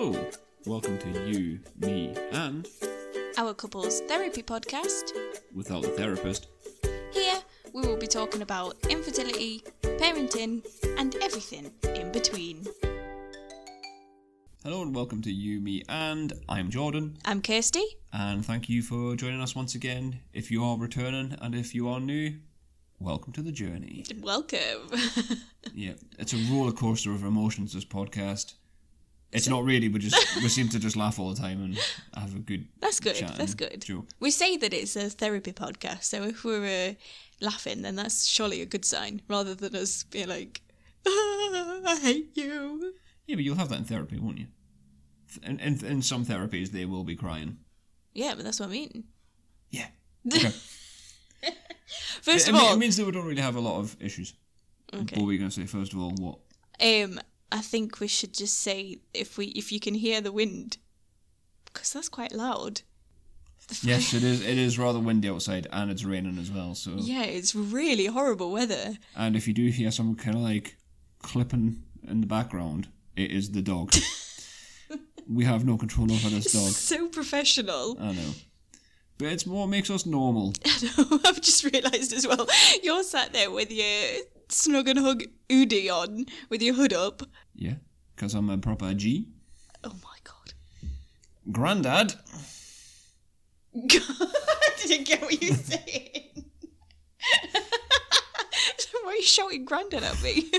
Hello, welcome to you, me, and our couples therapy podcast. without the therapist. Here, we will be talking about infertility, parenting, and everything in between. Hello and welcome to you, me, and I'm Jordan, I'm Kirsty. and thank you for joining us once again. If you are returning and if you are new, welcome to the journey. Welcome. Yeah, it's a roller coaster of emotions. This podcast. It's not really. We just we seem to just laugh all the time and have a good. That's good. That's good. Joke. We say that it's a therapy podcast, so if we're uh, laughing, then that's surely a good sign, rather than us being like, "Ah, I hate you. Yeah, but you'll have that in therapy, won't you? In, in, in some therapies, they will be crying. Yeah, but that's what I mean. Yeah. Okay. First it, of it, all, it means that we don't really have a lot of issues. Okay. What were you going to say? First of all, what? Um, I think we should just say if we if you can hear the wind, because that's quite loud. Yes, it is. It is rather windy outside, and it's raining as well. So, Yeah, it's really horrible weather. and if you do hear some kind of like clipping in the background, it is the dog. we have no control over this dog. So professional. I know, but it's more makes us normal. I know. I've just realised as well. You're sat there with your snug and hug Udi on, with your hood up. Yeah, because I'm a proper G. Oh my god. Grandad. I didn't get what you saying. Why are you shouting Grandad at me?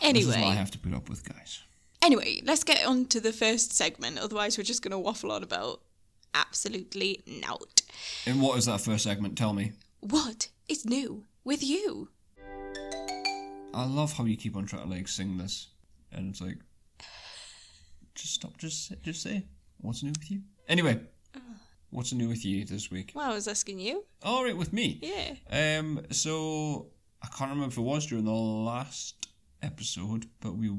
anyway. This is what I have to put up with, guys. anyway, let's get on to the first segment. Otherwise, we're just going to waffle on about absolutely nout. And what is that first segment? Tell me. What is new with you? I love how you keep on trying to like sing this, and it's like, just stop, just say- just say what's new with you. Anyway, what's new with you this week? Well, I was asking you. All right, with me. Yeah. Um, so I can't remember if it was during the last episode, but we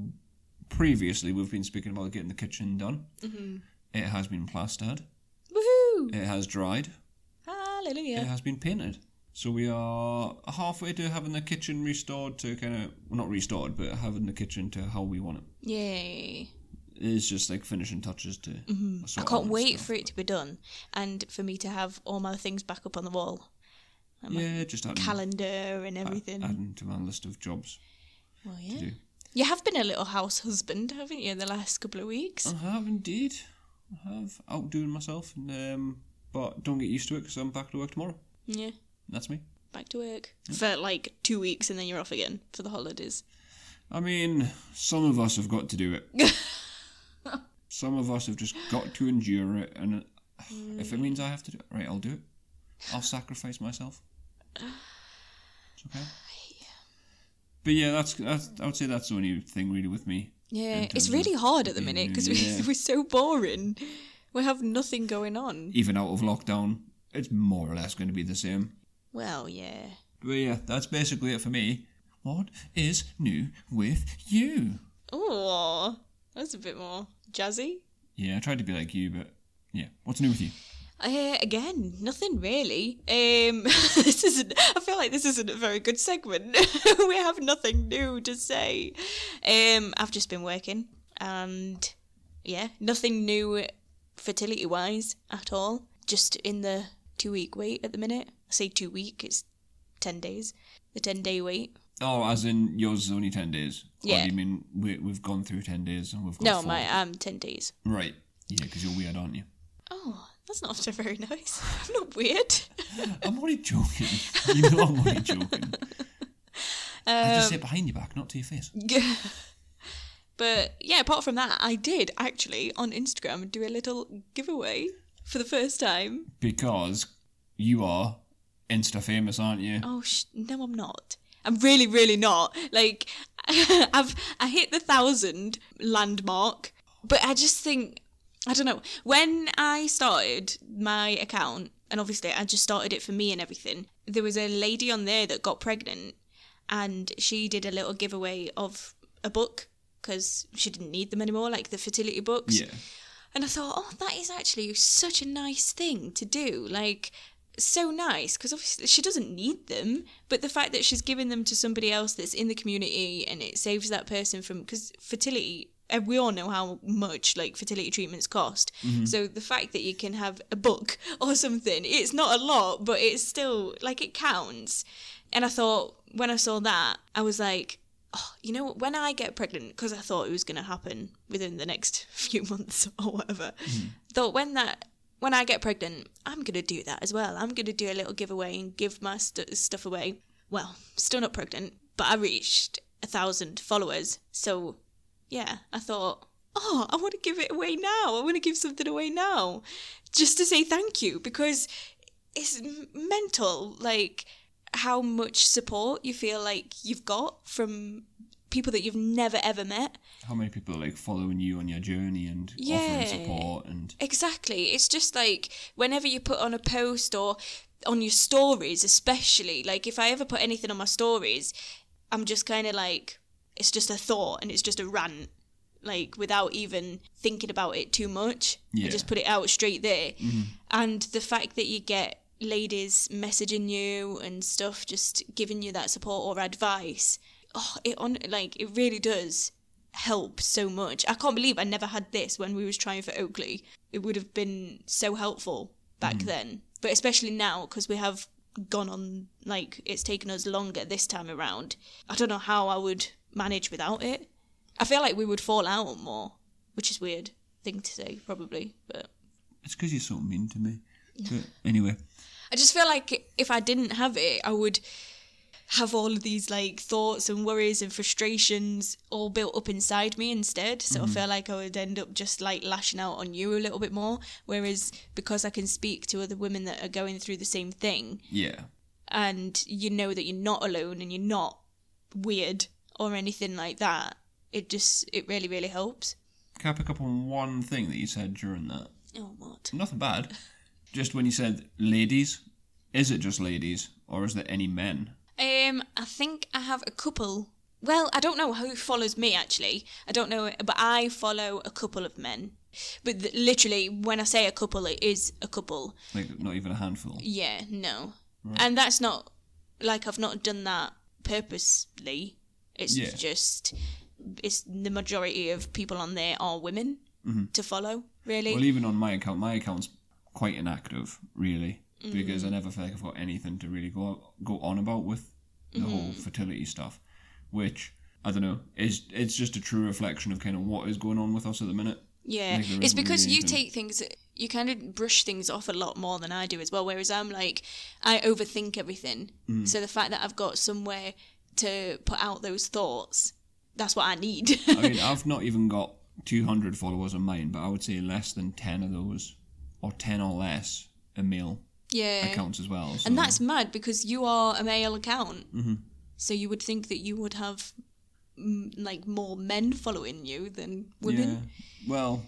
previously we've been speaking about getting the kitchen done. Mm-hmm. It has been plastered. Woohoo! It has dried. Hallelujah. It has been painted. So we are halfway to having the kitchen restored to kind of well, not restored, but having the kitchen to how we want it. Yay. It's just like finishing touches to. Mm-hmm. I can't wait for it to be done and for me to have all my things back up on the wall. Yeah, just adding, Calendar and everything. adding to my list of jobs well, yeah. You have been a little house husband, haven't you, in the last couple of weeks? I have indeed. I have outdoing myself, and, um, but don't get used to it because I'm back to work tomorrow. Yeah. That's me. Back to work for like two weeks and then you're off again for the holidays. I mean, some of us have got to do it. some of us have just got to endure it, and uh, if it means I have to do it, right, I'll do it. I'll sacrifice myself. It's okay. But yeah, that's, that's I would say that's the only thing really with me. Yeah, it's really hard at the minute because yeah. we're so boring. We have nothing going on. Even out of lockdown, it's more or less going to be the same. Well, yeah. But yeah, that's basically it for me. What is new with you? Oh, that's a bit more jazzy. Yeah, I tried to be like you, but yeah, what's new with you? Uh, again, nothing really. Um, this isn't. I feel like this isn't a very good segment. we have nothing new to say. Um, I've just been working, and yeah, nothing new fertility wise at all. Just in the two week wait at the minute. I say two week. It's ten days. The ten day wait. Oh, as in yours is only ten days. Or Yeah. do you mean we, we've gone through ten days and we've got No, four? my um ten days. right? Yeah, because you're weird, aren't you? Oh, that's not so very nice. I'm not weird. I'm only joking. you know I'm only joking. I just say Um, it behind your back, not to your face. But yeah, apart from that, I did actually on Instagram do a little giveaway for the first time. Because you are Insta famous, aren't you? Oh sh- no, I'm not. I'm really, really not. Like, I've I hit the thousand landmark, but I just think I don't know. When I started my account, and obviously I just started it for me and everything, there was a lady on there that got pregnant, and she did a little giveaway of a book because she didn't need them anymore, like the fertility books. Yeah. And I thought, oh, that is actually such a nice thing to do. Like, so nice because obviously she doesn't need them, but the fact that she's giving them to somebody else that's in the community and it saves that person from because fertility. uh, We all know how much like fertility treatments cost. So the fact that you can have a book or something, it's not a lot, but it's still like it counts. And I thought when I saw that, I was like, oh, you know, when I get pregnant, because I thought it was going to happen within the next few months or whatever, thought when that when I get pregnant, I'm going to do that as well. I'm going to do a little giveaway and give my st- stuff away. Well, still not pregnant, but I reached a thousand followers. So, yeah, I thought, oh, I want to give it away now. I want to give something away now just to say thank you because it's mental. Like, how much support you feel like you've got from people that you've never ever met. How many people are like following you on your journey and Yeah. offering support and Exactly. It's just like whenever you put on a post or on your stories, especially, like if I ever put anything on my stories, I'm just kind of like, it's just a thought and it's just a rant, like without even thinking about it too much. I just put it out straight there. Mm-hmm. And the fact that you get ladies messaging you and stuff, just giving you that support or advice, oh, it on like it really does help so much. I can't believe I never had this when we was trying for Oakley. It would have been so helpful back hmm. then, but especially now because we have gone on like it's taken us longer this time around. I don't know how I would manage without it. I feel like we would fall out more, which is weird thing to say probably, but it's because you're so mean to me. But anyway, I just feel like if I didn't have it, I would have all of these like thoughts and worries and frustrations all built up inside me instead. So I mm-hmm. feel like I would end up just like lashing out on you a little bit more. Whereas because I can speak to other women that are going through the same thing yeah. and you know that you're not alone and you're not weird or anything like that, it just, it really, really helps. Can I pick up on one thing that you said during that? Oh, what? Nothing bad. Just when you said ladies, is it just ladies or is there any men? Um, I think I have a couple. Well, I don't know who follows me actually. I don't know, but I follow a couple of men. But th- literally, when I say a couple, it is a couple. Like not even a handful. Yeah, no, and that's not like I've not done that purposely. It's Yeah. just it's the majority of people on there are women to follow. Really, Well, even on my account, my account's quite inactive, really, because I never feel like I've got anything to really go go on about with the whole fertility stuff, which I don't know is it's just a true reflection of kind of what is going on with us at the minute. Yeah, Like, it's because really you anything- take things, you kind of brush things off a lot more than I do as well. Whereas I'm like, I overthink everything. Mm. So the fact that I've got somewhere to put out those thoughts, that's what I need. I mean, I've not even got 200 followers on mine, but I would say less than 10 of those, or 10 or less, a male yeah. accounts as well. So. And that's mad because you are a male account. So you would think that you would have mm, like more men following you than women. Yeah. Well,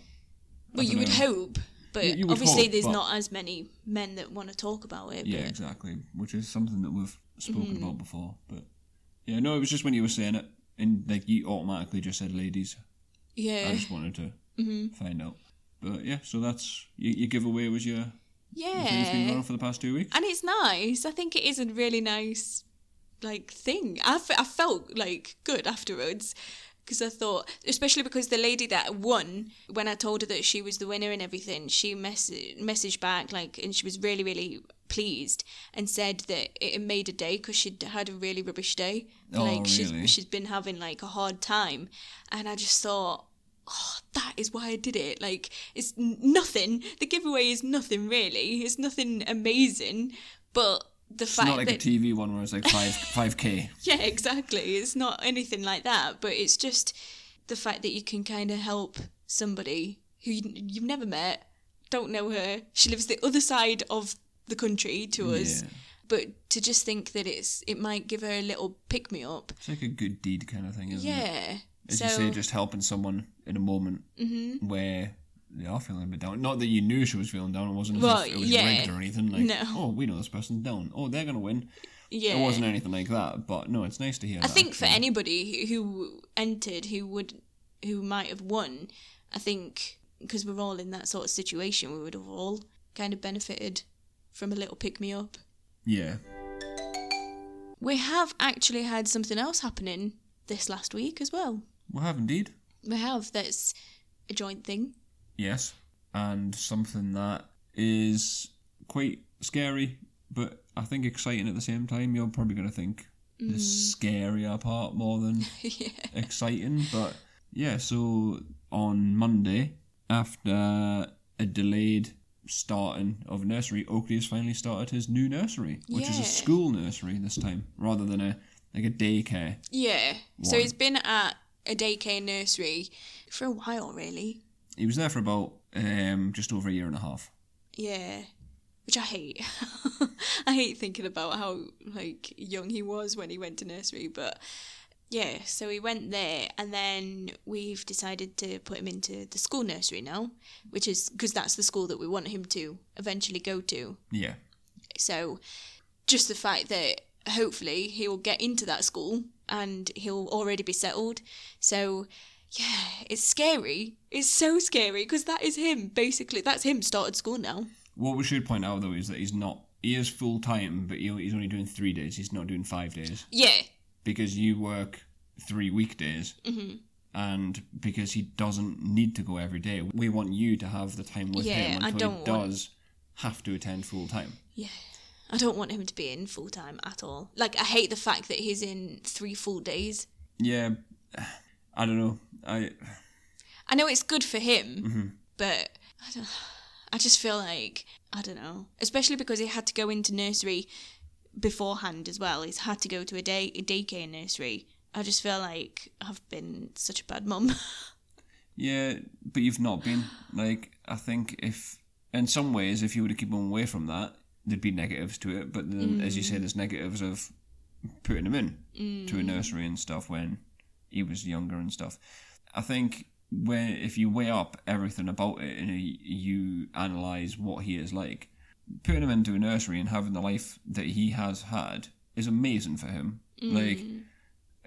Well, you would hope. But You- you would obviously, hope, there's but- not as many men that want to talk about it. yeah, but exactly. Which is something that we've spoken Mm-hmm. about before. But yeah, no, it was just when you were saying it, and like you automatically just said ladies. Yeah, I just wanted to Mm-hmm. find out. But yeah, so that's your, your giveaway was your Yeah. been going on for the past two weeks. and it's nice. I think it is a really nice like thing. I, I felt like good afterwards because I thought, especially because the lady that won, when I told her that she was the winner and everything, she mess- messaged back like, and she was really really pleased and said that it made a day because she'd had a really rubbish day. Oh, like she's she's been having like a hard time, and I just thought. Oh, that is why I did it. Like, it's nothing. The giveaway is nothing really. It's nothing amazing, but the fact It's fact not like that a TV one where it's like five five k. yeah, exactly. It's not anything like that, but it's just the fact that you can kind of help somebody who you, you've never met, don't know her. She lives the other side of the country to us, Yeah. but to just think that it's it might give her a little pick me up. It's like a good deed kind of thing, isn't it? Yeah. As so you say, just helping someone in a moment Mm-hmm. where they are feeling a bit down. Not that you knew she was feeling down. It wasn't as Well, if it was yeah. rigged or anything. Like, No. oh, we know this person's down. Oh, they're gonna win. yeah. It wasn't anything like that. But no, it's nice to hear. I that, think for anybody who who entered who would who might have won, I think because we're all in that sort of situation, we would have all kind of benefited from a little pick me up. Yeah. We have actually had something else happening this last week as well. We have indeed. We have that's a joint thing. Yes. And something that is quite scary, but I think exciting at the same time. You're probably going to think the mm. scarier part more than yeah. exciting. But yeah, so on Monday, after a delayed starting of nursery, Oakley has finally started his new nursery, which is a school nursery this time, rather than a like a daycare. Yeah. So he's been at a daycare nursery for a while, really. He was there for about um, just over a year and a half. Yeah. Which I hate. I hate thinking about how like young he was when he went to nursery, but yeah, so he went there and then we've decided to put him into the school nursery now, which is because that's the school that we want him to eventually go to. Yeah, So just the fact that hopefully he will get into that school and he'll already be settled. So yeah, it's scary. It's so scary because that is him basically. That's him started school now. What we should point out though is that he's not. He is full time, but he, he's only doing three days. He's not doing five days Yeah. because you work three weekdays, Mm-hmm. and because he doesn't need to go every day. We want you to have the time with Yeah, him until he want- does have to attend full time. Yeah. I don't want him to be in full time at all. Like I hate the fact that he's in three full days. Yeah, I don't know. I I know it's good for him, Mm-hmm. but I don't. I just feel like I don't know, especially because he had to go into nursery beforehand as well. He's had to go to a day a daycare nursery. I just feel like I've been such a bad mum. yeah, but you've not been like. I think if in some ways, if you were to keep him away from that, there'd be negatives to it. But then, as you say, mm. there's negatives of putting him in mm. to a nursery and stuff when he was younger and stuff. I think when if you weigh up everything about it and you, analyze what he is like, putting him into a nursery and having the life that he has had is amazing for him. Mm. Like,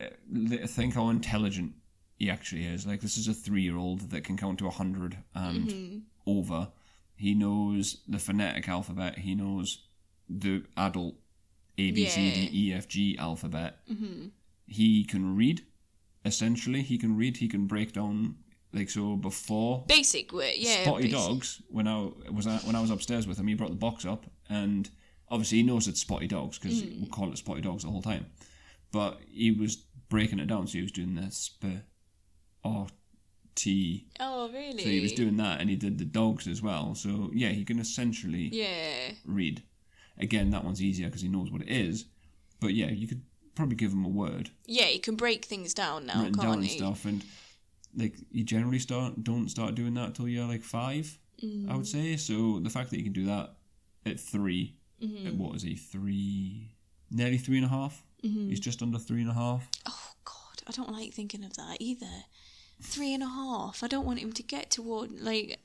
uh, think how intelligent he actually is. Like, this is a three-year-old that can count to a hundred and mm-hmm. over. He knows the phonetic alphabet. He knows the adult A B C D E F G alphabet. Mm-hmm. He can read. Essentially, he can read. He can break down. Like so, before Basic word, yeah. Spotty basic. Dogs, when I was at, when I was upstairs with him, he brought the box up, and obviously he knows it's Spotty Dogs because mm. we call it Spotty Dogs the whole time. But he was breaking it down, so he was doing this. But o, t. Oh really? So he was doing that, and he did the dogs as well. So yeah, he can essentially Yeah. read. Again, that one's easier because he knows what it is. But yeah, you could probably give him a word Yeah, he can break things down now, can't down he? stuff, and like you generally start don't start doing that till you're like five. I would say mm. so. The fact that you can do that at 3 at mm-hmm. what is he three, nearly three and a half? Mm-hmm. He's just under three and a half. Oh God, I don't like thinking of that either. Three and a half. I don't want him to get toward like.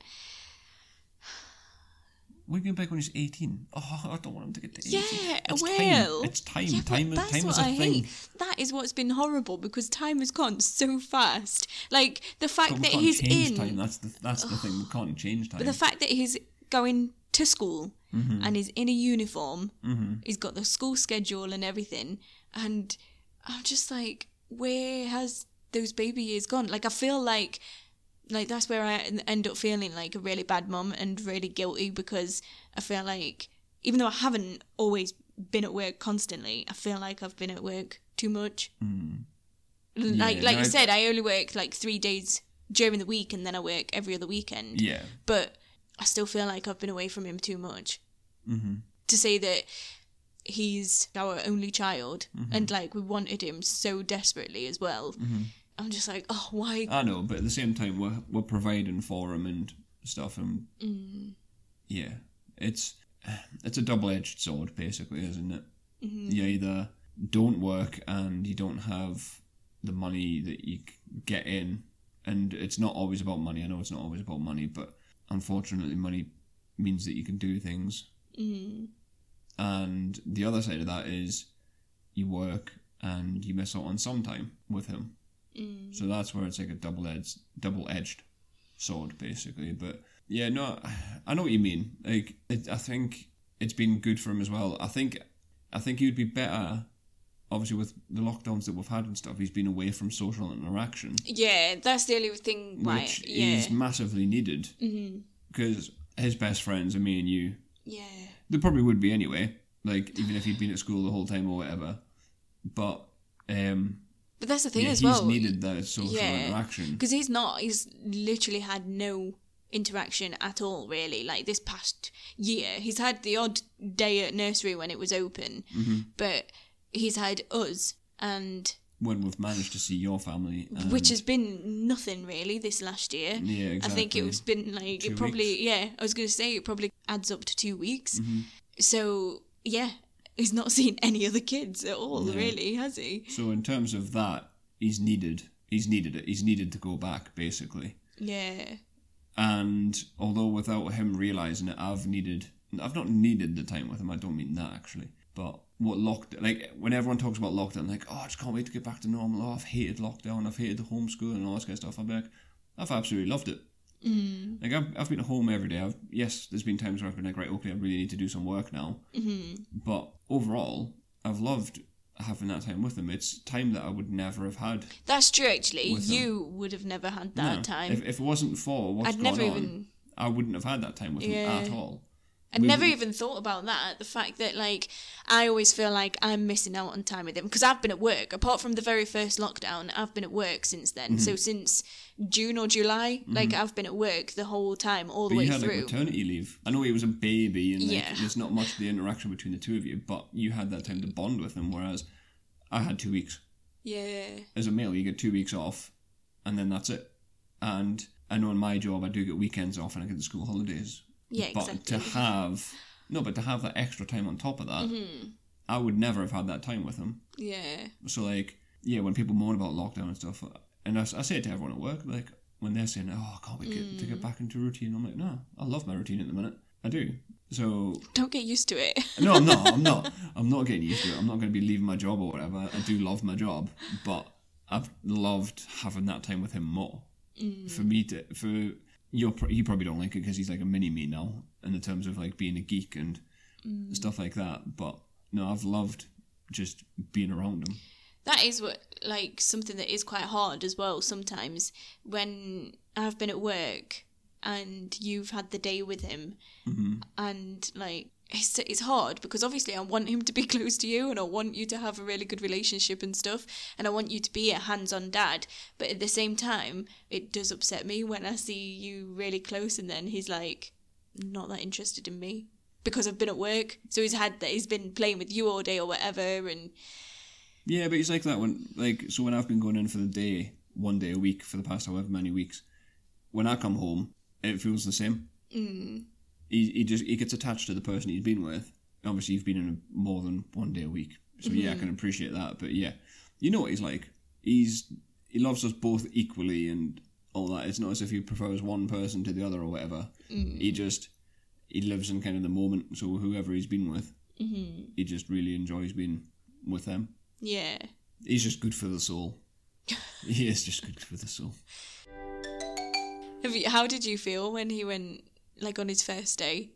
We're going back when he's eighteen. Oh, I don't want him to get to eighteen. Yeah, it's well, time. It's time. Yeah, time. that's time what is a I thing. hate. That is what's been horrible because time has gone so fast. Like the fact that he's in, time. That's the that's the thing. We can't change time. but the fact that he's going to school Mm-hmm. and he's in a uniform, he's got the school schedule and everything, and I'm just like, where has those baby years gone? Like I feel like. Like that's where I end up feeling like a really bad mum and really guilty because I feel like even though I haven't always been at work constantly, I feel like I've been at work too much. Mm. Like Yeah, like no, you said, I only work like three days during the week and then I work every other weekend. yeah. But I still feel like I've been away from him too much. Mm-hmm. To say that he's our only child mm-hmm. and like we wanted him so desperately as well. Mm-hmm. I'm just like, oh, why? I know, but at the same time, we're we're providing for him and stuff, and Mm. yeah, it's it's a double edged sword, basically, isn't it? Mm-hmm. You either don't work and you don't have the money that you get in, and it's not always about money. I know it's not always about money, but unfortunately, money means that you can do things. Mm. And the other side of that is you work and you miss out on some time with him. Mm. So that's where it's like a double edged double edged sword basically. But yeah, no, I know what you mean. Like it, I think it's been good for him as well. I think I think he'd be better. Obviously, with the lockdowns that we've had and stuff, he's been away from social interaction, Yeah, that's the only thing. Which yeah. is massively needed. Because his best friends are me and you. yeah. They probably would be anyway. Like even if he'd been at school the whole time or whatever. But um, But that's the thing yeah, as he's well. He's needed that social Yeah. interaction. Because he's not. He's literally had no interaction at all, really. Like this past year, he's had the odd day at nursery when it was open, Mm-hmm. but he's had us, and When we've managed to see your family, which has been nothing really this last year. Yeah, exactly. I think it's been like Two it probably weeks. yeah. I was gonna say it probably adds up to two weeks. Mm-hmm. So yeah, he's not seen any other kids at all, really, has he? So in terms of that, he's needed. He's needed it. He's needed to go back basically. Yeah. And although without him realizing it, I've needed. I've not needed the time with him. I don't mean that actually. But what locked like when everyone talks about lockdown, like oh, I just can't wait to get back to normal. Oh, I've hated lockdown. I've hated the homeschool and all this kind of stuff. Be like, I've absolutely loved it. Mm. Like I've, I've been at home every day. I've yes, there's been times where I've been like, right, okay, I really need to do some work now. Mm-hmm. But overall, I've loved having that time with him. It's time that I would never have had. That's true. Actually, you would have never had that No. time. If, if it wasn't for what's I'd going never on, even- I wouldn't have had that time with Yeah. him at all. I'd we never even thought about that. The fact that like I always feel like I'm missing out on time with him because I've been at work. Apart from the very first lockdown, I've been at work since then. Mm-hmm. So since June or July, like I've been at work the whole time, all the But way you had through. like maternity leave. I know he was a baby and like, Yeah. there's not much of the interaction between the two of you, but you had that time to bond with him. Whereas I had two weeks. yeah, As a male, you get two weeks off, and then that's it. And I know in my job, I do get weekends off and I get the school holidays. Yeah, but exactly. to have no, but to have that extra time on top of that, Mm-hmm. I would never have had that time with him. yeah, So like, yeah, when people moan about lockdown and stuff, and I, I say it to everyone at work, like when they're saying, "Oh, I can't wait get, to Mm. get back into routine," I'm like, "No, I love my routine at the minute. I do." So don't get used to it. no, I'm not. I'm not. I'm not getting used to it. I'm not going to be leaving my job or whatever. I do love my job, but I've loved having that time with him more. For me to for you're pr- you probably don't like it because he's like a mini me now in the terms of like being a geek and mm. stuff like that. But no, I've loved just being around him. that is what like something that is quite hard as well sometimes when I've been at work and you've had the day with him mm-hmm. and like it's, it's hard because obviously I want him to be close to you and I want you to have a really good relationship and stuff and I want you to be a hands-on dad but at the same time it does upset me when I see you really close and then he's like not that interested in me because I've been at work so he's had that he's been playing with you all day or whatever and Yeah, but he's like that when like so when I've been going in for the day, one day a week for the past however many weeks, when I come home, it feels the same. Mm. He he just he gets attached to the person he's been with. Obviously, you've been in a, more than one day a week, so yeah, I mm-hmm. can appreciate that. But yeah, you know what he's like. He's he loves us both equally and all that. It's not as if he prefers one person to the other or whatever. He mm. just he lives in kind of the moment. So whoever he's been with, mm-hmm. he just really enjoys being with them. yeah He's just good for the soul. he is just good for the soul. Have you, how did you feel when he went like on his first day?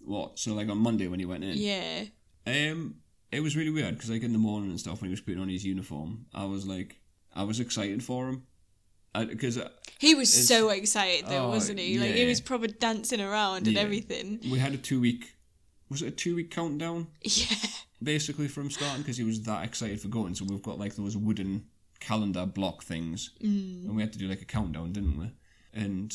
What? So like on Monday when he went in, Yeah. um, it was really weird because like in the morning and stuff when he was putting on his uniform, I was like, I was excited for him, because He was so excited though, Oh, wasn't he? Like he was probably dancing around and Yeah. everything. we had a two week, was it a two week countdown Yeah. basically from starting because he was that excited for going. So we've got like those wooden calendar block things, and we had to do like a countdown, didn't we? And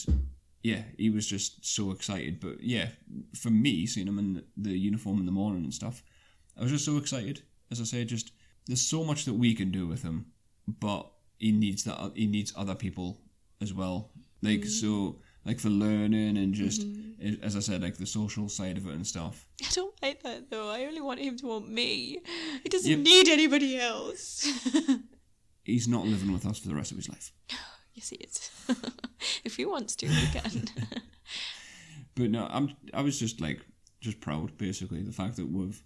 yeah, he was just so excited. But yeah, for me, seeing him in the uniform in the morning and stuff, I was just so excited. As I say, just there's so much that we can do with him, but he needs that. He needs other people as well. Like mm-hmm. so, like for learning and just mm-hmm. as I said, like the social side of it and stuff. I don't like that though. I only want him to want me. He doesn't Yep. need anybody else. He's not living with us for the rest of his life. yes, he is. if he wants to, he can. But no, I'm I was just like just proud basically the fact that we've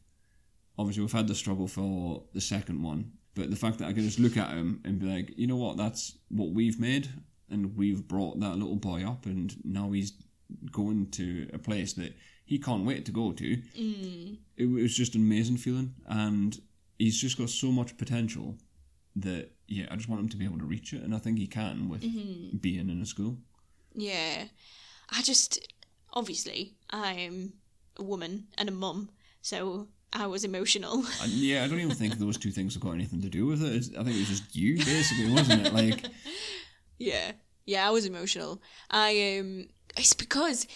obviously we've had the struggle for the second one, but the fact that I can just look at him and be like, you know what, that's what we've made, and we've brought that little boy up, and now he's going to a place that he can't wait to go to. Mm. It was just an amazing feeling, and he's just got so much potential that yeah, I just want him to be able to reach it, and I think he can with being in a school. Yeah. I just, obviously, I'm a woman and a mum, so I was emotional. And yeah, I don't even think those two things have got anything to do with it. It's, I think it was just you, basically, wasn't it? Like, yeah. Yeah, I was emotional. I, um, it's because,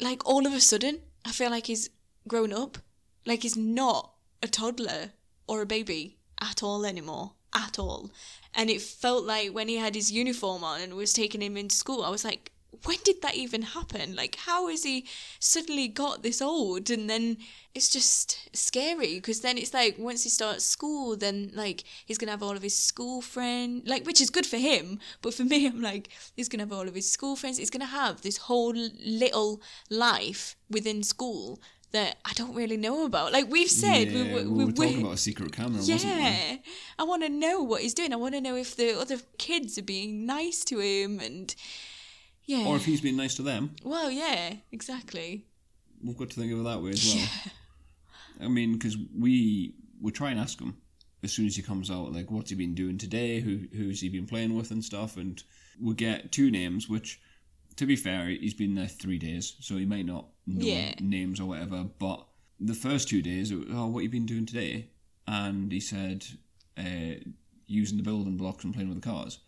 like, all of a sudden, I feel like he's grown up. Like, he's not a toddler or a baby at all anymore. At all. And it felt like when he had his uniform on and was taking him into school, I was like, when did that even happen? Like, how has he suddenly got this old? And then it's just scary because then it's like once he starts school, then like he's gonna have all of his school friends, like which is good for him. But for me, I'm like he's gonna have all of his school friends. He's gonna have this whole little life within school that I don't really know about. Like we've said, yeah, we, we, were talking about a secret camera, wasn't we? yeah, I want to know what he's doing. I want to know if the other kids are being nice to him and. Yeah. Or if he's being nice to them. Well, yeah, exactly. We've got to think of it that way as well. I mean, because we we try and ask him as soon as he comes out, like, what's he been doing today? Who who's he been playing with and stuff? And we get two names, which, to be fair, he's been there three days, so he might not know Yeah. names or whatever. But the first two days, it was, oh, what you been doing today? And he said, uh, using the building blocks and playing with the cars.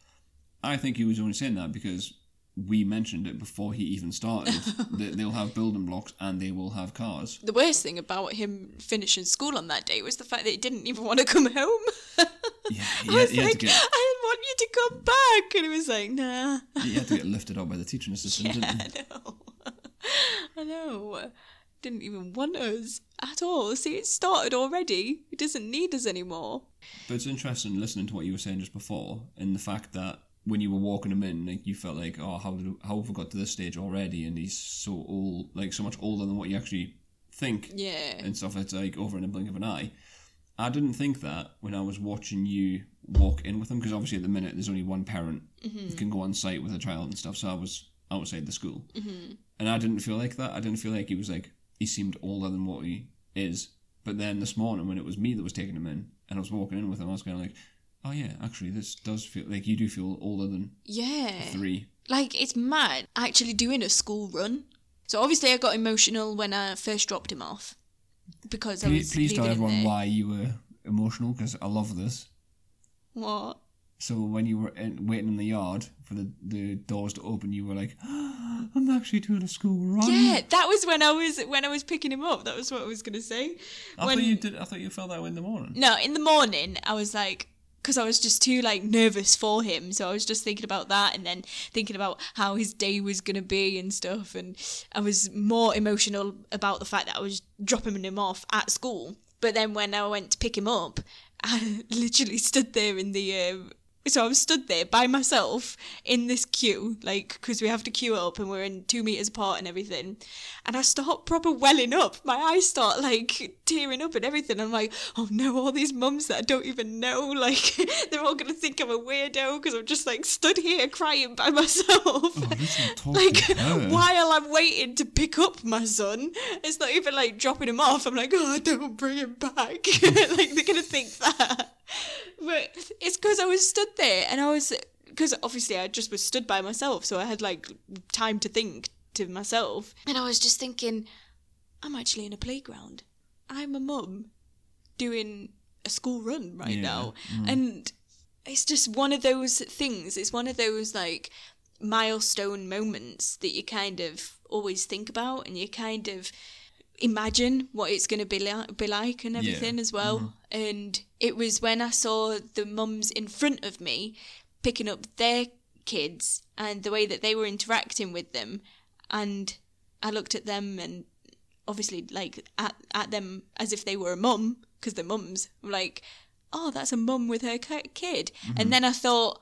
I think he was only saying that because we mentioned it before he even started. that they'll have building blocks and they will have cars. The worst thing about him finishing school on that day was the fact that he didn't even want to come home. Yeah, he had, he had like, to get I you to come back. And he was like, nah. he had to get lifted up by the teaching assistant, Yeah, didn't? I know. I know. Didn't even want us at all. See, it started already. He doesn't need us anymore. But it's interesting listening to what you were saying just before, and the fact that when you were walking him in, like you felt like, oh, how did how have we got to this stage already? And he's so old, like so much older than what you actually think Yeah. and stuff. It's like over in a blink of an eye. I didn't think that when I was watching you walk in with them because obviously at the minute there's only one parent who can go on site with a child and stuff. So I was outside the school, mm-hmm. and I didn't feel like that. I didn't feel like he was like he seemed older than what he is. But then this morning when it was me that was taking him in, and I was walking in with him, I was kind of like, oh yeah, actually this does feel like you do feel older than Yeah. three. Like, it's mad actually doing a school run. So obviously I got emotional when I first dropped him off. Because I Please, was please tell everyone why you were emotional because I love this. What? So when you were in, waiting in the yard for the, the doors to open, you were like, "I'm actually doing a school run." Yeah, that was when I was when I was picking him up. That was what I was gonna say. I when thought you did. I thought you felt that way in the morning. no, in the morning I was like, because I was just too like nervous for him, so I was just thinking about that and then thinking about how his day was gonna be and stuff, and I was more emotional about the fact that I was dropping him off at school. But then when I went to pick him up, I literally stood there in the. Um, so I was stood there by myself in this queue, like, because we have to queue up and we're in two meters apart and everything. And I start proper welling up. My eyes start like tearing up and everything. I'm like, oh no, all these mums that I don't even know, like, they're all going to think I'm a weirdo because I'm just like stood here crying by myself. Oh, like, while I'm waiting to pick up my son, it's not even like dropping him off. I'm like, oh, don't bring him back. like, they're going to think that. But it's because I was stood there and I was, because obviously I just was stood by myself, so I had like time to think to myself. And I was just thinking, I'm actually in a playground. I'm a mum doing a school run right Yeah, now. Mm. And it's just one of those things. It's one of those like milestone moments that you kind of always think about and you kind of imagine what it's going to be, li- be like and everything as well. Mm-hmm. And it was when I saw the mums in front of me picking up their kids and the way that they were interacting with them. And I looked at them and obviously like at, at them as if they were a mum because they're mums. I'm like, oh, that's a mum with her ki- kid. And mm-hmm. then I thought,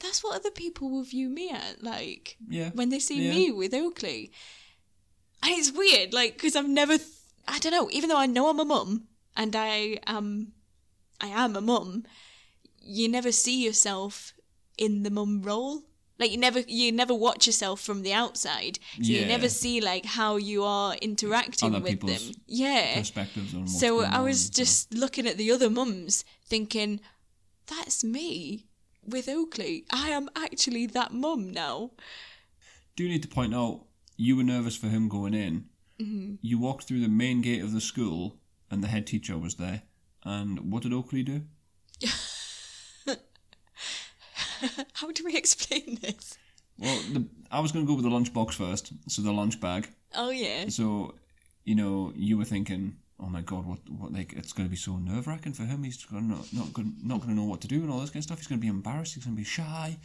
that's what other people will view me at, like Yeah. when they see Yeah. me with Oakley. And it's weird, like because I've never, th- I don't know. Even though I know I'm a mum and I am, I am a mum, you never see yourself in the mum role. Like you never you never watch yourself from the outside, so you never see like how you are interacting Other with them. Yeah. Perspectives So I was stuff. just looking at the other mums, thinking, "That's me with Oakley. I am actually that mum now." do need to point out you were nervous for him going in. Mm-hmm. You walked through the main gate of the school, and the head teacher was there. And what did Oakley do? How do we explain this? Well, the, I was going to go with the lunchbox first, so the lunch bag. Oh yeah, So, you know, you were thinking, "Oh my God, what, what? Like, it's going to be so nerve wracking for him. He's gonna not not going not going to know what to do and all this kind of stuff. He's going to be embarrassed. He's going to be shy."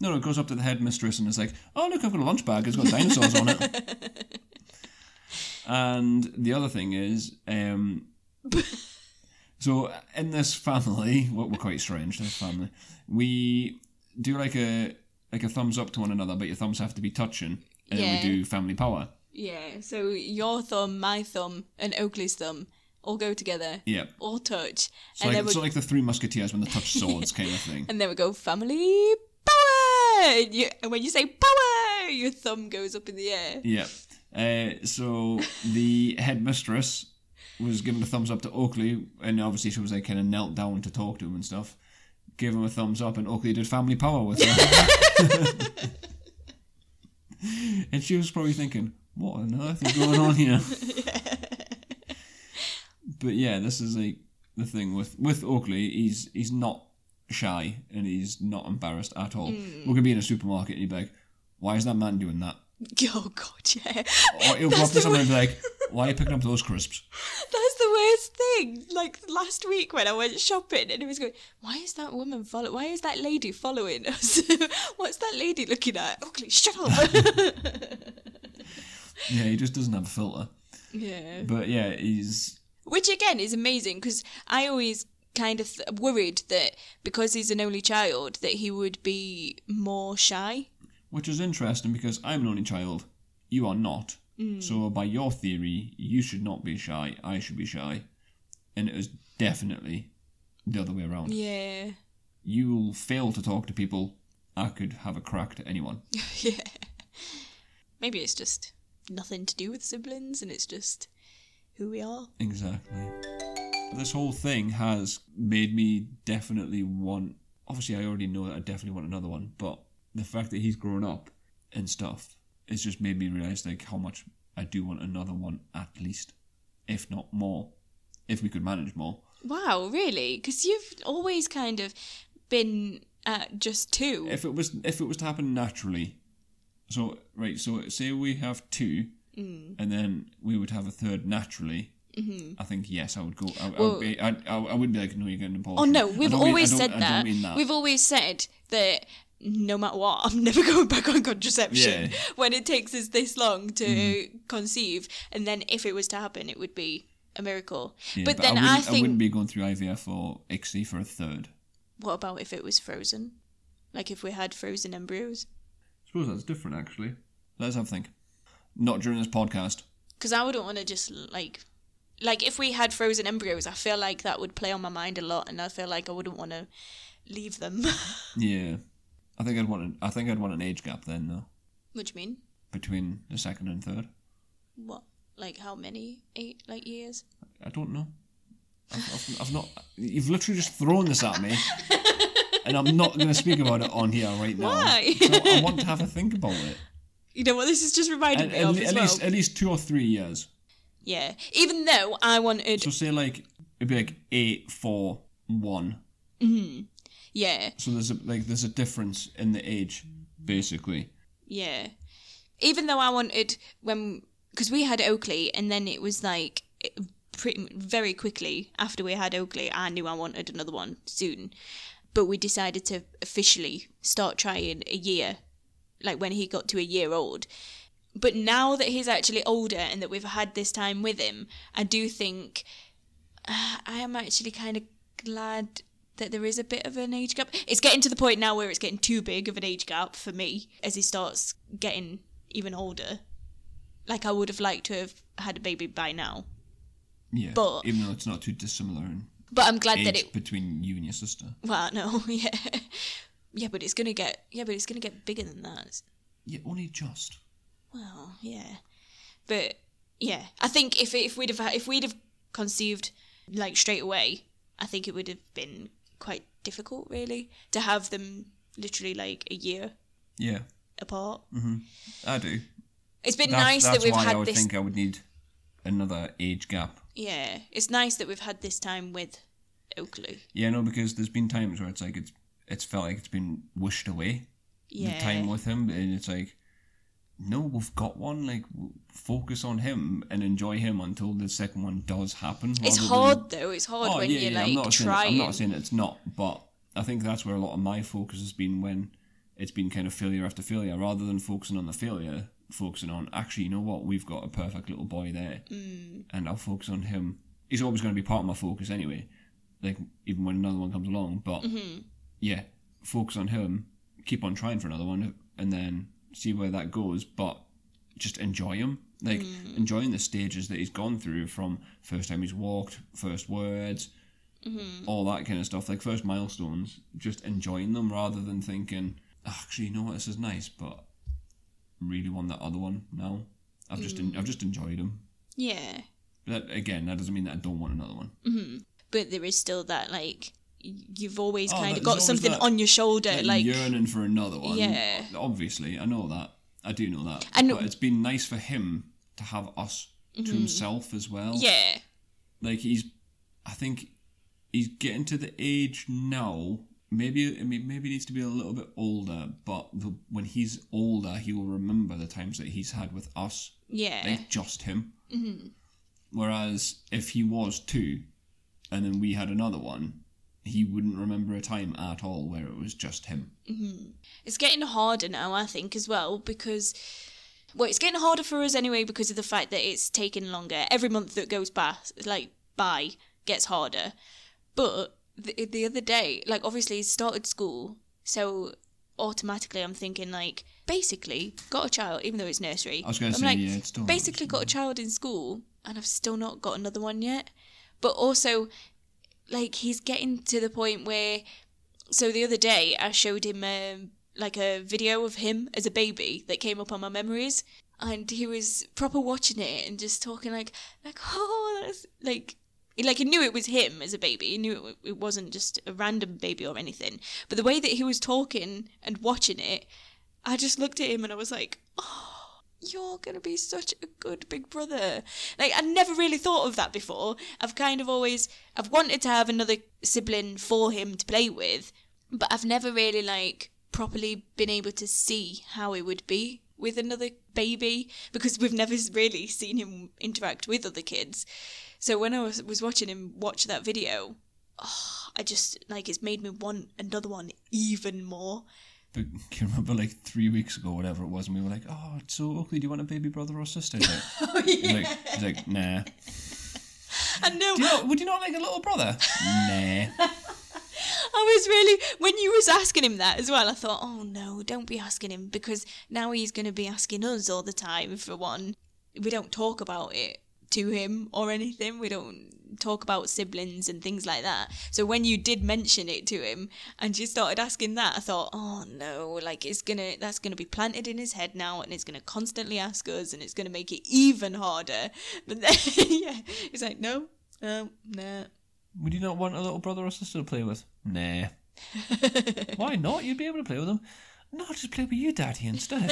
No, no, it goes up to the headmistress and it's like, "Oh look, I've got a lunch bag. It's got dinosaurs on it." And the other thing is, um, so in this family, what we're quite strange. This family, we do like a like a thumbs up to one another, but your thumbs have to be touching, and Yeah. then we do family power. yeah. So your thumb, my thumb, and Oakley's thumb all go together, Yeah. all touch, So and like, then so like the Three Musketeers when they touch swords, kind of thing. and then we go family power. And, you, and when you say power, your thumb goes up in the air. Yeah. Uh, so the headmistress was giving a thumbs up to Oakley, and obviously she was like kind of knelt down to talk to him and stuff. Gave him a thumbs up, and Oakley did family power with her. and she was probably thinking, "What on earth is going on here?" but yeah, this is like the thing with with Oakley. He's he's not shy and he's not embarrassed at all. We're gonna be in a supermarket and he'd be like, "Why is that man doing that?" Oh god, yeah. Or he'll go up to someone and be like, "Why are you picking up those crisps?" That's the worst thing. Like last week when I went shopping and it was going, why is that woman follow? Why is that lady following us? What's that lady looking at? Oakley, shut up. Yeah, he just doesn't have a filter. yeah. But yeah, he's Which again is amazing because I always kind of th- worried that because he's an only child that he would be more shy. which is interesting because I'm an only child. You are not. Mm. So by your theory, you should not be shy. I should be shy, and it was definitely the other way around. Yeah. You'll fail to talk to people. I could have a crack to anyone. yeah. Maybe it's just nothing to do with siblings and it's just who we are. Exactly. This whole thing has made me definitely want. Obviously, I already know that I definitely want another one, but the fact that he's grown up and stuff has just made me realize like how much I do want another one at least, if not more, if we could manage more. Wow, really? Because you've always kind of been at just two. If it was if it was to happen naturally, so right, so say we have two, Mm. and then we would have a third naturally. Mm-hmm. I think yes, I would go. I, I, would be, I, I, I wouldn't be like, no, you're getting an Oh no, we've mean- always don't- said that. mean that. We've always said that no matter what, I'm never going back on contraception Yeah. Mm. when it takes us this long to conceive. And then if it was to happen, it would be a miracle. Yeah, but, then I think I, wouldn't, wouldn't be going through IVF or ICSI for a third. what about if it was frozen? Like if we had frozen embryos? I suppose that's different, actually. Let's have a think. Not during this podcast. Because I wouldn't want to just like. Like if we had frozen embryos, I feel like that would play on my mind a lot, and I feel like I wouldn't want to leave them. Yeah, I think I'd want. An, I think I'd want an age gap then, though, what do you mean? between the second and third. What? Like how many? Eight like years? I don't know. I've, I've, I've not. You've literally just thrown this at me, and I'm not going to speak about it on here right now. Why? So I want to have a think about it. You know what this is just reminding me at, of le- as at well. least, at least two or three years. Yeah. Even though I wanted, So say like it'd be like eight, four, one. Mm-hmm. Yeah, So there's a like there's a difference in the age, basically. yeah. Even though I wanted when because we had Oakley and then it was like it, pretty very quickly after we had Oakley, I knew I wanted another one soon. But we decided to officially start trying a year, like when he got to a year old. But now that he's actually older and that we've had this time with him, I do think uh, I am actually kind of glad that there is a bit of an age gap. It's getting to the point now where it's getting too big of an age gap for me as he starts getting even older. Like I would have liked to have had a baby by now. Yeah. But- even though it's not too dissimilar in But I'm glad that it between you and your sister. Well, no, yeah. Yeah, but it's gonna get yeah, but it's gonna get bigger than that. Yeah, only just. Well, yeah, but yeah, I think if if we'd have if we'd have conceived like straight away, I think it would have been quite difficult, really, to have them literally like a year Yeah, apart. Mm-hmm. I do. It's been That's, nice that's that we've why had I would this. think I would need another age gap. Yeah, it's nice that we've had this time with Oakley. Yeah, no, because there's been times where it's like it's it's felt like it's been wished away. Yeah, The time with him, and it's like, no, we've got one. Like, focus on him and enjoy him until the second one does happen. it's rather than- hard though. It's hard Oh when yeah, you're yeah. like I'm not saying trying. I'm not saying it's not, but I think that's where a lot of my focus has been when it's been kind of failure after failure, rather than focusing on the failure, focusing on actually, you know what, we've got a perfect little boy there, mm. and I'll focus on him. He's always going to be part of my focus anyway, like even when another one comes along. But yeah, focus on him, keep on trying for another one, and then see where that goes. But just enjoy him, like mm. enjoying the stages that he's gone through from first time he's walked, first words, mm-hmm. all that kind of stuff, like first milestones. Just enjoying them rather than thinking, "Ah, actually, you know what, this is nice, but really want that other one now. I've just en- mm. I've just enjoyed them. yeah, But that, again, that doesn't mean that I don't want another one. Mm-hmm. but there is still that like you've always Oh, kind of got something that- on your shoulder, like yearning for another one. Yeah. Obviously, I know that. I do know that. And- but it's been nice for him to have us to mm-hmm. himself as well. yeah, Like he's, I think, he's getting to the age now. Maybe I mean, maybe he needs to be a little bit older. But the, when he's older, he will remember the times that he's had with us, yeah, like just him. Mm-hmm. Whereas if he was two, and then we had another one, he wouldn't remember a time at all where it was just him. Mm-hmm. it's getting harder now. I think as well because. Well, it's getting harder for us anyway because of the fact that it's taking longer. Every month that goes by, like by, gets harder. But the, the other day, like obviously he started school, so automatically I'm thinking like basically got a child, even though it's nursery. I was gonna I'm say, like, yeah, it's still basically got a child in school, and I've still not got another one yet. But also, like he's getting to the point where. So the other day I showed him um, like a video of him as a baby that came up on my memories, and he was proper watching it and just talking like like oh that's like like he knew it was him as a baby. He knew it, it wasn't just a random baby or anything. But the way that he was talking and watching it, I just looked at him and I was like, oh, you're gonna be such a good big brother. Like I never really thought of that before. I've kind of always I've wanted to have another sibling for him to play with, but I've never really like properly been able to see how it would be with another baby because we've never really seen him interact with other kids. So when I was, was watching him watch that video, oh, I just like it's made me want another one even more. But can you remember like three weeks ago, whatever it was, and we were like, "Oh, it's so Oakley, do you want a baby brother or sister?" Like, Oh, he's like, he's like, "Nah." And no, you not, would you not like a little brother? nah. I was really when you was asking him that as well. I thought, oh no, don't be asking him because now he's going to be asking us all the time. For one, we don't talk about it to him or anything. We don't talk about siblings and things like that. So when you did mention it to him and you started asking that, I thought, oh no, like it's gonna that's gonna be planted in his head now, and it's gonna constantly ask us, and it's gonna make it even harder. But then, yeah, he's like, no, no, nah. Would you not want a little brother or sister to play with? Nah. Why not? You'd be able to play with them. No, just play with you, Daddy, instead.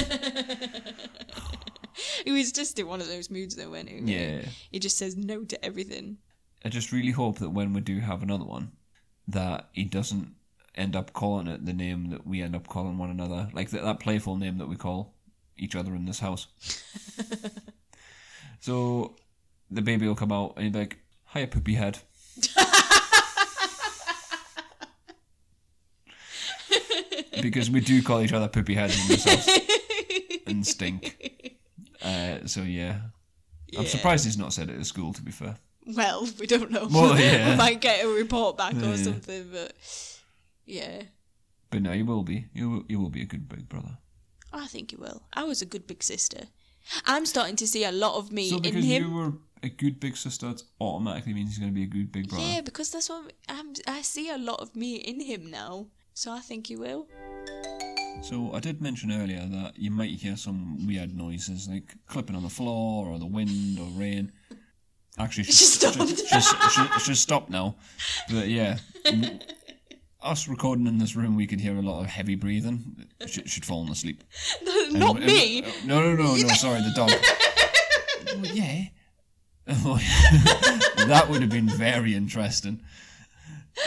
He was just in one of those moods though, when he? yeah. He just says no to everything. I just really hope that when we do have another one, that he doesn't end up calling it the name that we end up calling one another, like that, that playful name that we call each other in this house. so the baby will come out and he'll be like, "Hiya, poopy head." because we do call each other poopy heads in this house and stink. Uh, so yeah. I'm surprised he's not said it at school. To be fair. Well, we don't know. Well, yeah. we might get a report back Yeah. or something, but yeah, But no, you will be. You will, you will be a good big brother. I think you will. I was a good big sister. I'm starting to see a lot of me in him. So in because him. you were a good big sister, it automatically means he's going to be a good big brother. Yeah, because that's what I'm, I see a lot of me in him now. So I think you will. So I did mention earlier that you might hear some weird noises, like clipping on the floor or the wind or rain. Actually, she's, Just stop. She's, she's, she's, she's stopped now. But yeah, us recording in this room, we could hear a lot of heavy breathing. She, she'd fallen asleep. Not me. no, no, no, no. Sorry, the dog. well, yeah. that would have been very interesting.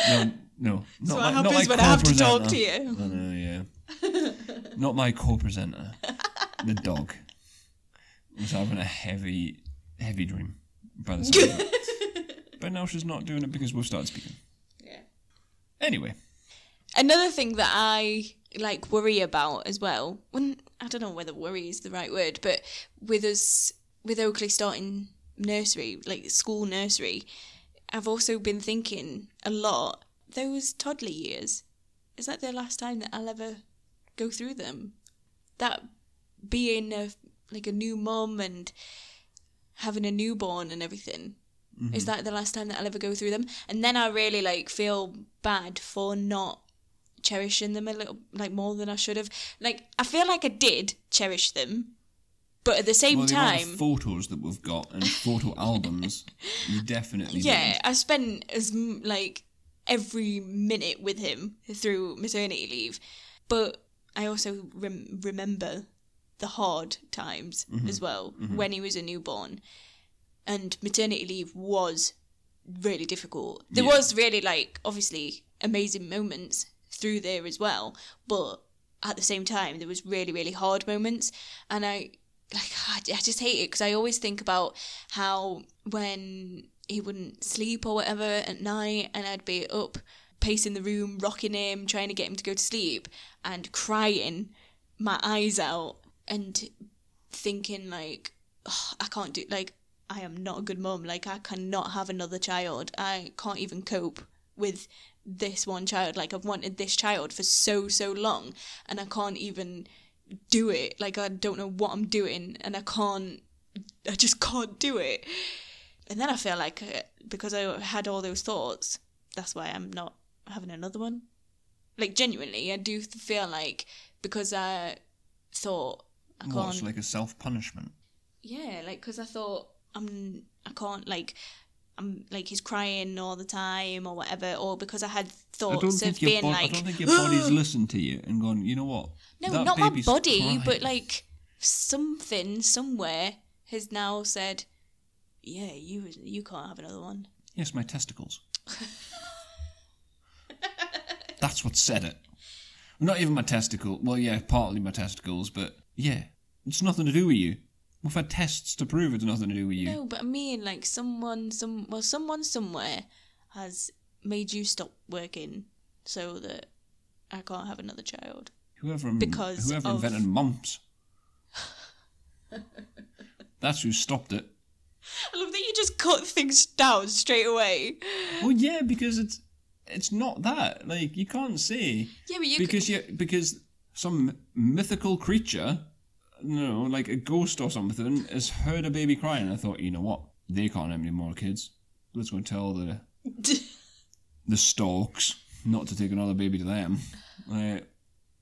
No, no, not That's what not happens my when I have to talk to you. I know, yeah. Not my co-presenter. the dog was having a heavy, heavy dream by the sound of it. But now she's not doing it because we've started speaking. Yeah. Anyway, Another thing that I like worry about as well, when I don't know whether worry is the right word, but with us with Oakley starting nursery, like school nursery, I've also been thinking a lot. Those toddler years, is that the last time that I'll ever go through them? That being a like a new mum and having a newborn and everything. Mm-hmm. Is that the last time that I'll ever go through them? And then I really like feel bad for not cherishing them a little like more than I should have. Like I feel like I did cherish them, but at the same well, the time, photos that we've got and photo albums, you definitely yeah, did. I spent as like every minute with him through maternity leave, but I also rem- remember the hard times Mm-hmm. as well when he was a newborn, and maternity leave was really difficult. There Yeah. was really like obviously amazing moments through there as well, but at the same time there was really really hard moments, and I like I I just hate it because I always think about how when he wouldn't sleep or whatever at night, and I'd be up pacing the room, rocking him, trying to get him to go to sleep, and crying my eyes out and thinking like "Ugh, I can't do like I am not a good mum. Like I cannot have another child. I can't even cope with this one child. Like I've wanted this child for so so long, and I can't even do it. Like I don't know what I'm doing, and I can't. I just can't do it. And then I feel like uh, because I had all those thoughts, that's why I'm not having another one. Like genuinely, I do feel like because I thought I can't. What's like a self punishment? Yeah, like because I thought I'm I can't like I'm like he's crying all the time or whatever, or because I had I thoughts of being bo- like I don't think your body's listened to you and gone. You know what? no, not my body, crying." but like something somewhere has now said, yeah, you you can't have another one. Yes, my testicles. That's what said it. Not even my testicle. Well, yeah, partly my testicles, but yeah, it's nothing to do with you. We've had tests to prove it's nothing to do with you. No, but I mean like someone some well someone somewhere has made you stop working so that I can't have another child. Whoever Because whoever of- invented mumps. That's who stopped it. I love that you just cut things down straight away. Well, yeah, because it's it's not that. Like you can't say Yeah, but you because you because some mythical creature, you know, like a ghost or something, has heard a baby crying. And I thought, you know what? They can't have any more kids. Let's go and tell the the storks not to take another baby to them. Like,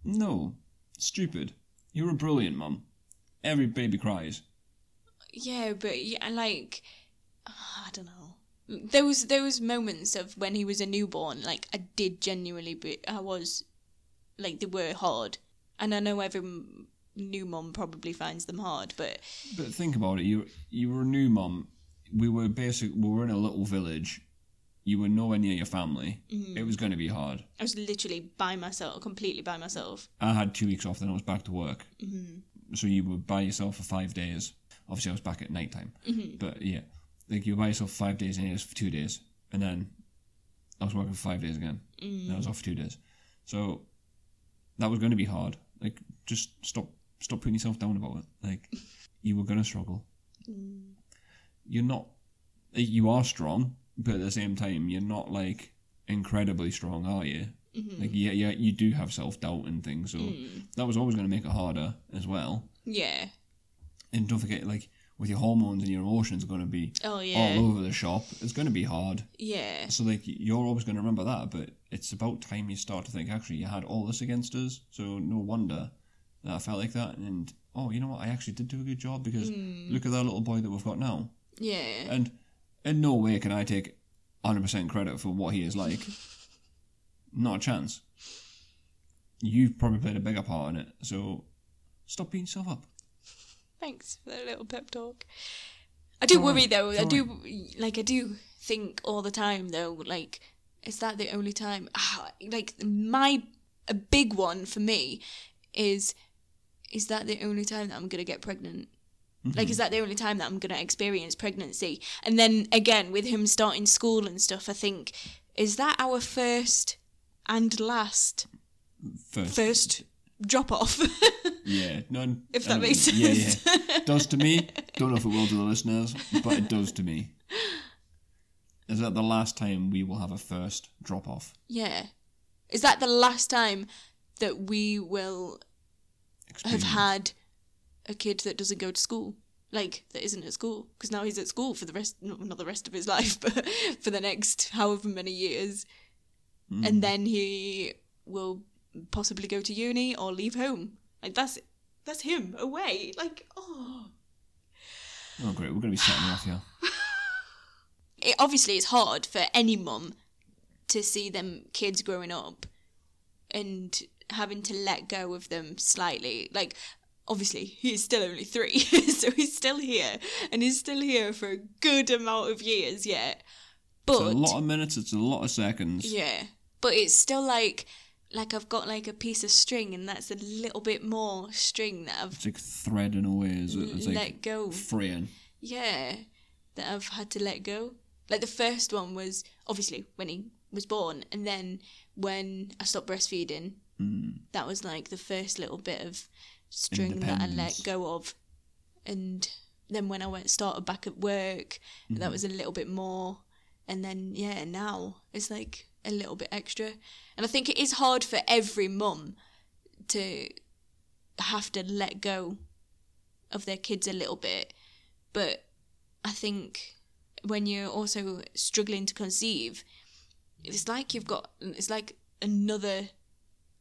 no, stupid. You're a brilliant mum. Every baby cries. Yeah, but yeah, like ah, I don't know. Those those moments of when he was a newborn, like I did genuinely, be, I was like they were hard, and I know every new mom probably finds them hard, but But think about it. You you were a new mom. We were basic. We were in a little village. You were nowhere near your family. Mm-hmm. It was going to be hard. I was literally by myself, completely by myself. I had two weeks off, then I was back to work. Mm-hmm. So you were by yourself for five days. Obviously, I was back at night time. Mm-hmm. But yeah, like you buy yourself five days and it was for two days. And then I was working for five days again. And I was mm. off for two days. So that was going to be hard. Like, just stop stop putting yourself down about it. Like, you were going to struggle. Mm. You're not, you are strong, but at the same time, you're not like incredibly strong, are you? Mm-hmm. Like, yeah, yeah, you do have self doubt and things. So mm. that was always going to make it harder as well. Yeah, And don't forget, like with your hormones and your emotions going to be Oh, yeah. all over the shop. It's going to be hard. Yeah. So like you're always going to remember that, but it's about time you start to think actually you had all this against us, so no wonder that I felt like that. And oh, you know what? I actually did do a good job because hmm. look at that little boy that we've got now. Yeah. And in no way can I take 100% credit for what he is like. Not a chance. You've probably played a bigger part in it, so stop beating yourself up. Thanks for that little pep talk. I do worry though. I do like I do think all the time though. Like, is that the only time? Ah, like my a big one for me is is that the only time that I'm gonna get pregnant? Like, is that the only time that I'm gonna experience pregnancy? And then again, with him starting school and stuff, I think is that our first and last First. first drop off? Yeah, none. If that makes sense. yeah. yeah. does to me. Don't know if it will to the listeners, but it does to me. Is that the last time we will have a first drop off? Yeah. Is that the last time that we will have had a kid that doesn't go to school? Like, that isn't at school? Because now he's at school for the rest, not the rest of his life, but for the next however many years. Hmm. And then he will possibly go to uni or leave home. Like, that's that's him away. Like, oh. Oh, great. We're going to be setting off here. it, obviously it's hard for any mum to see them kids growing up and having to let go of them slightly like obviously he's still only three so he's still here and he's still here for a good amount of years yet but It's a lot of minutes, it's a lot of seconds. yeah but it's still like like i've got like a piece of string and that's a little bit more string that i've It's like threading away. Is it? It's like let go fraying. yeah, that I've had to let go. Like the first one was obviously when he was born, and then when I stopped breastfeeding, hmm. that was like the first little bit of string that I let go of. And then when I went started back at work, that hmm. was a little bit more. And then yeah, now it's like a little bit extra. And I think it is hard for every mum to have to let go of their kids a little bit. But I think when you're also struggling to conceive, it's like you've got it's like another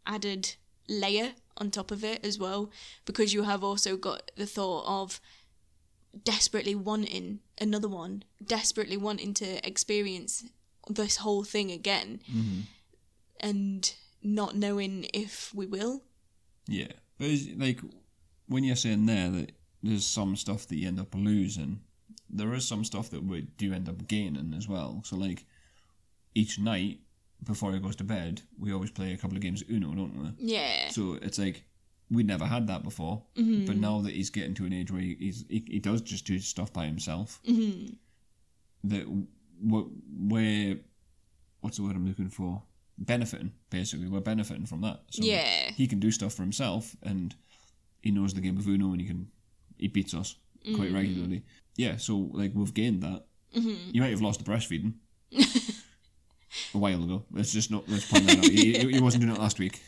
added layer on top of it as well because you have also got the thought of desperately wanting another one, desperately wanting to experience this whole thing again and not knowing if we will. Yeah. But like, when you're saying there that there's some stuff that you end up losing, there is some stuff that we do end up gaining as well. So, like, each night before he goes to bed, we always play a couple of games of Uno, don't we? Yeah. So it's like we never had that before, but now that he's getting to an age where he, he's he, he does just do stuff by himself. Mm-hmm. That we're what's the word I'm looking for? Benefiting basically, we're benefiting from that. So Yeah. he can do stuff for himself, and he knows the game of Uno, and he can he beats us quite regularly. Yeah, so like we've gained that. Mm-hmm. You might have lost the breastfeeding. a while ago. Let's just not let's point that out. He, he- wasn't doing it last week.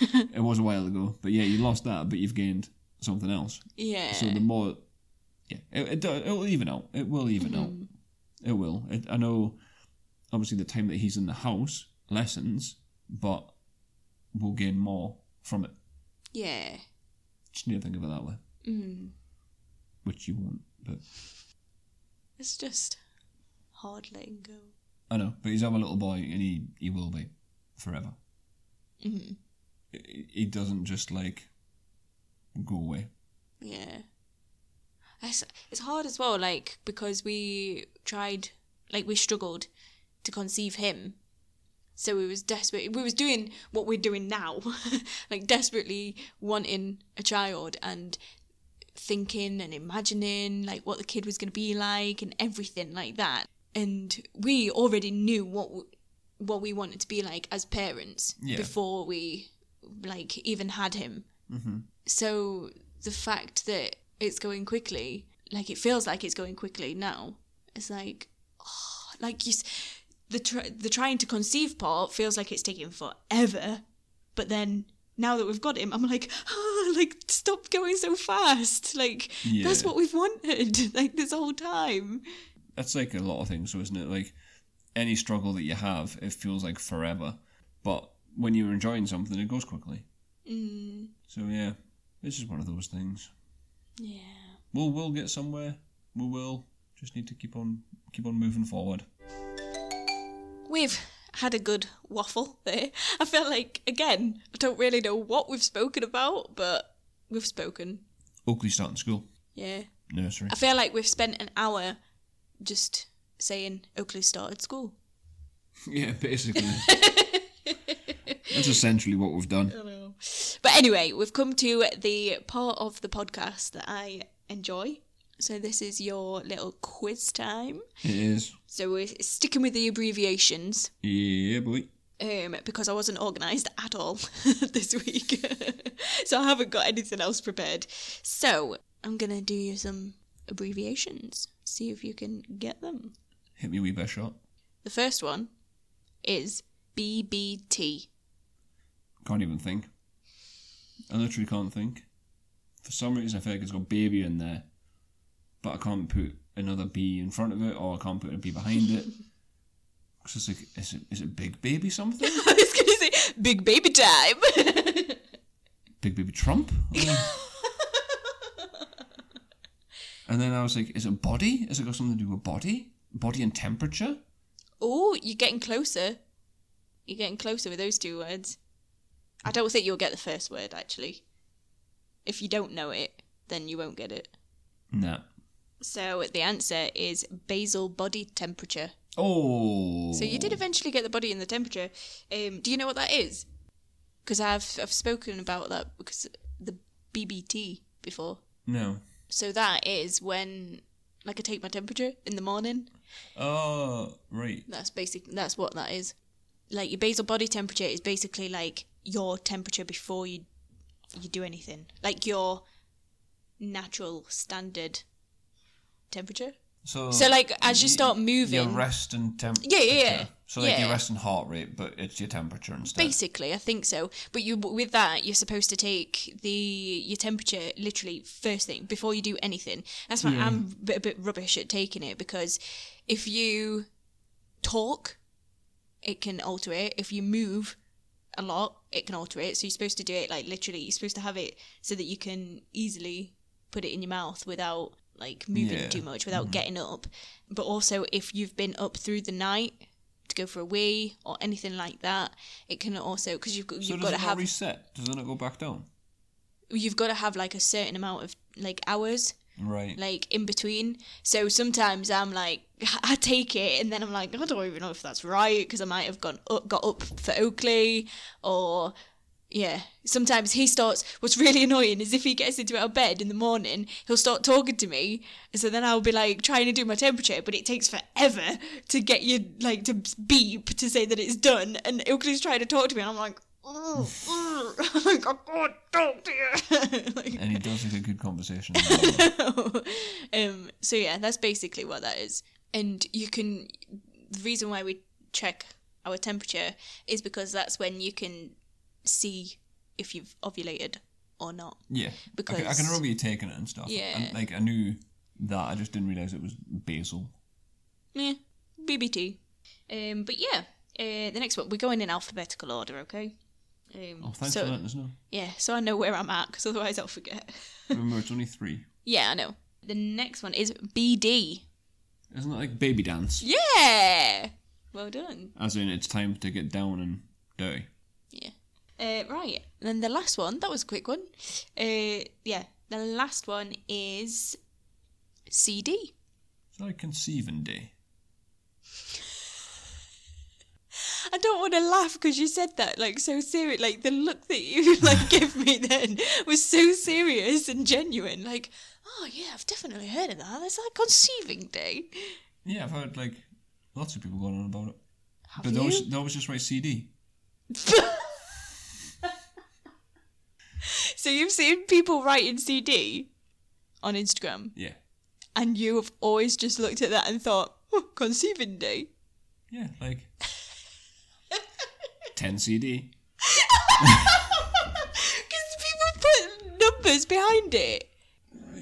It was a while ago, but yeah, you lost that, but you've gained something else. Yeah. So the more, yeah, it it, it will even out. It will even out. It will. It, I know. Obviously, the time that he's in the house lessens, but we'll gain more from it. yeah. Just need to think of it that way. Mm. Which you won't, but It's just hard letting go. I know. But he's our little boy, and he he will be forever. Mm-hmm. He, he doesn't just like go away. Yeah. It's, it's hard as well, like, because we tried, like, we struggled to conceive him. So we was desperate. We was doing what we're doing now, like desperately wanting a child and thinking and imagining like what the kid was going to be like and everything like that. And we already knew what w- what we wanted to be like as parents Yeah. before we like even had him. Mm-hmm. So the fact that it's going quickly, like it feels like it's going quickly now, it's like, oh, like you, the tr- the trying to conceive part feels like it's taking forever, but then now that we've got him, I'm like, oh, like stop going so fast. Like that's what we've wanted like this whole time. That's like a lot of things, isn't it? Like any struggle that you have, it feels like forever. But when you're enjoying something, it goes quickly. Mm, So yeah, it's just one of those things. Yeah. We'll we'll get somewhere. We will. Just need to keep on keep on moving forward. We've had a good waffle there. I feel like again, I don't really know what we've spoken about, but we've spoken. Oakley starting school, Yeah. nursery. I feel like we've spent an hour just saying Oakley started school. yeah, basically. That's essentially what we've done. But anyway, we've come to the part of the podcast that I enjoy. So this is your little quiz time. It is. So we're sticking with the abbreviations Yeah, boy. um, because I wasn't organised at all this week. so I haven't got anything else prepared. So I'm going to do you some abbreviations. See if you can get them. Hit me a wee best shot. The first one is BBT. Can't even think. I literally can't think. For some reason, I feel like it's got baby in there, but I can't put another B in front of it, or I can't put a B behind it. Because it's like, is it is it big baby something? I was going to say big baby time. Big baby Trump? Oh. and then I was like, is it body? Has it got something to do with body? Body and temperature? Oh, you're getting closer. You're getting closer with those two words. I don't think you'll get the first word, actually. If you don't know it, then you won't get it. No. So the answer is basal body temperature. Oh. So you did eventually get the body and the temperature. Um, do you know what that is? Because I've I've spoken about that because the BBT before. No. So that is when like I take my temperature in the morning. Oh, right. That's basic. That's what that is. Like your basal body temperature is basically like your temperature before you you do anything. Like your natural standard temperature. So, So like as you start moving, Your rest and temperature. Yeah, yeah, yeah. So like Yeah. your rest and heart rate, but it's your temperature instead. basically, I think so. But you with that, you're supposed to take the your temperature literally first thing before you do anything. That's why I'm a bit, a bit rubbish at taking it because if you talk, it can alter it. If you move a lot, it can alter it. So you're supposed to do it like literally. You're supposed to have it so that you can easily put it in your mouth without like moving Yeah. too much, without mm-hmm. getting up. But also, if you've been up through the night to go for a wee or anything like that, it can also because you've got So you've got to have reset? Does it not go back down? you've got to have like a certain amount of like hours Right. like in between. So sometimes I'm like, I take it, and then I'm like, I don't even know if that's right because I might have gone up, got up for Oakley, or yeah. Sometimes he starts. What's really annoying is if he gets into our bed in the morning, he'll start talking to me, so then I'll be like trying to do my temperature, but it takes forever to get you like to beep to say that it's done, and Oakley's trying to talk to me, and I'm like. Like, I can't talk to you. like, And he does like a good conversation. um, so yeah, that's basically what that is. And you can the reason why we check our temperature is because that's when you can see if you've ovulated or not. yeah. Because- I, can- I can remember you taking it and stuff. Yeah. And like I knew that. I just didn't realize it was basal. Yeah, BBT. Um, but yeah, uh, the next one we're going in alphabetical order, okay? Um, Oh, thanks so, for letting us know. Yeah, so I know where I'm at because otherwise I'll forget. Remember, it's only three. yeah, I know. The next one is BD. Isn't it like baby dance? Yeah, well done. As in, it's time to get down and dirty. Yeah. Uh, right. Then the last one, that was a quick one. Uh, yeah. The last one is CD. It's like conceiving day. I don't want to laugh because you said that like so serious. Like the look that you like give me then was so serious and genuine. Like, oh yeah, I've definitely heard of that. That's like conceiving day. Yeah, I've heard like lots of people going on about it. Have But you? they always, they always just write CD. so you've seen people writing CD on Instagram, Yeah. and you have always just looked at that and thought, oh, conceiving day. Yeah, like 10 CD. Because people put numbers behind it.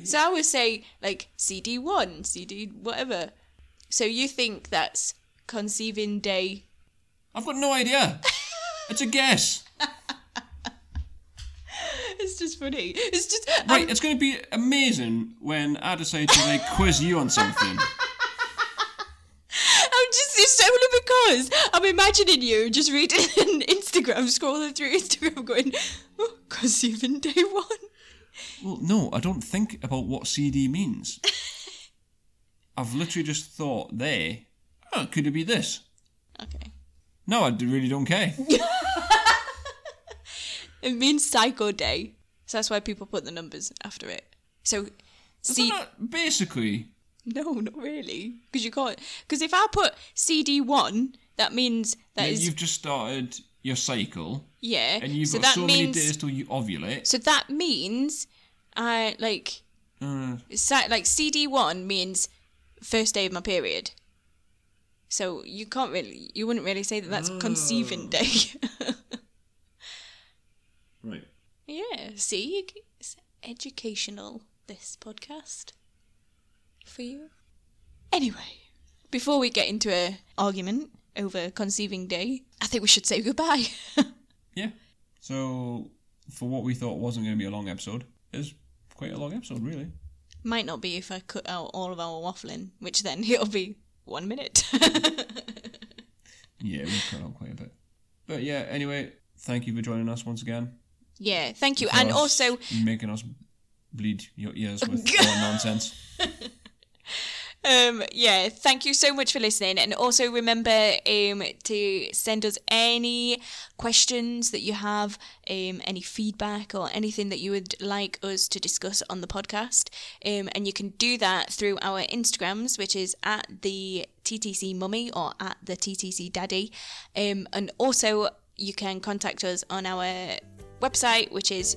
So I would say like CD one, CD whatever. So you think that's conceiving day? I've got no idea. It's a guess. It's just funny. It's just Right, um, it's going to be amazing when I decide to like quiz you on something. I'm just it's because I'm imagining you just reading Instagram, scrolling through Instagram, going, oh, even day one. Well, no, I don't think about what CD means. I've literally just thought there, oh, could it be this? Okay. No, I really don't care. It means cycle day. So that's why people put the numbers after it. So, see, basically, no, not really, because you can't. Because if I put CD one, that means that yeah, is you've just started your cycle yeah. and you've so got that so means many days till you ovulate. so that means I like Uh, like CD one means first day of my period. So you can't really, you wouldn't really say that that's conceiving day. right. yeah. See, it's educational. This podcast for you. Anyway, before we get into a argument over conceiving day, I think we should say goodbye. Yeah. So, for what we thought wasn't going to be a long episode, is quite a long episode, really. Might not be if I cut out all of our waffling, which then it'll be one minute. Yeah, we cut out quite a bit. But yeah, anyway, thank you for joining us once again. yeah, thank you. For And also, making us bleed your ears with our nonsense. Um, yeah, thank you so much for listening. And also remember um, to send us any questions that you have, um, any feedback or anything that you would like us to discuss on the podcast. Um, and you can do that through our Instagrams, which is at the TTC Mummy or at the TTC Daddy. Um, and also, you can contact us on our website, which is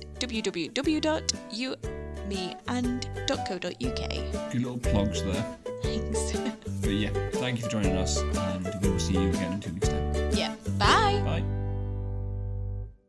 www.youmeand.co.uk. Good little plugs there. Thanks. But yeah, thank you for joining us, and we will see you again in two weeks' time. yeah. Bye. Bye.